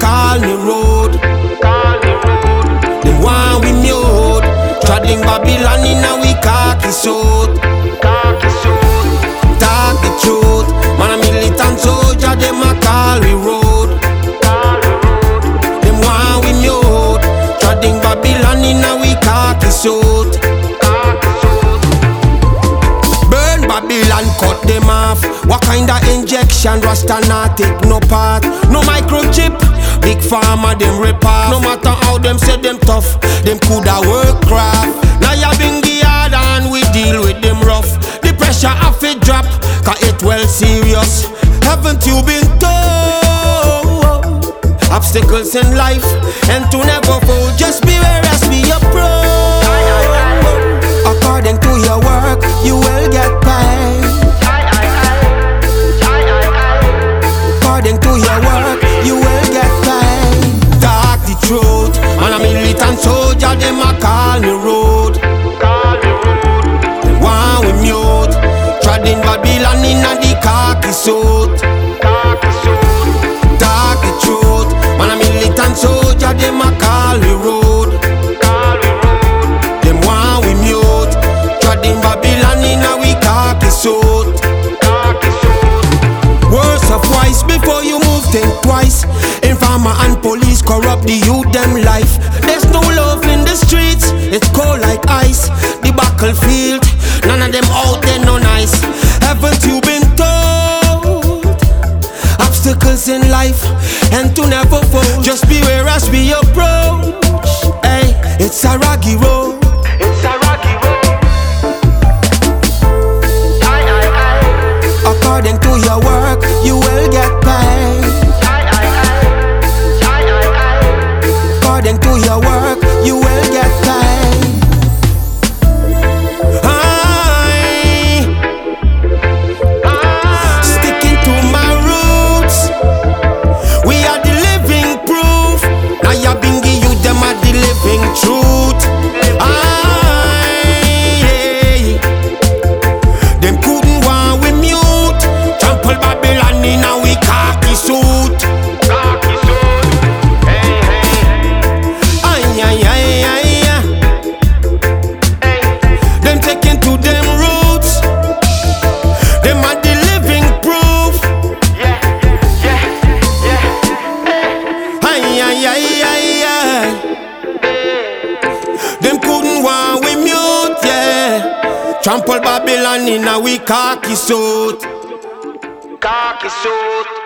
call me road. Call me road. Them want we mute. Traveling Babylon in a we khaki suit. Talk the truth. Man a militant soldier, them a call we road. Them want we mute. Traveling Babylon in a we khaki suit. Burn Babylon, cut them off. What kind of injection? Rasta not take no part. Them. No matter how them say them tough, them coulda work craft. Now ya bingy hard and we deal with them rough. The pressure off it drop, cause it well serious. Haven't you been told? Obstacles in life and to Wise before you move, think twice. Informer and police corrupt the youth them life. There's no love in the streets, it's cold like ice. The battlefield, none of them out there no nice. Haven't you been told? Obstacles in life and to never fall. Just beware as we approach. Hey, it's a rocky Trample Babylon in a we khaki suit. Khaki suit.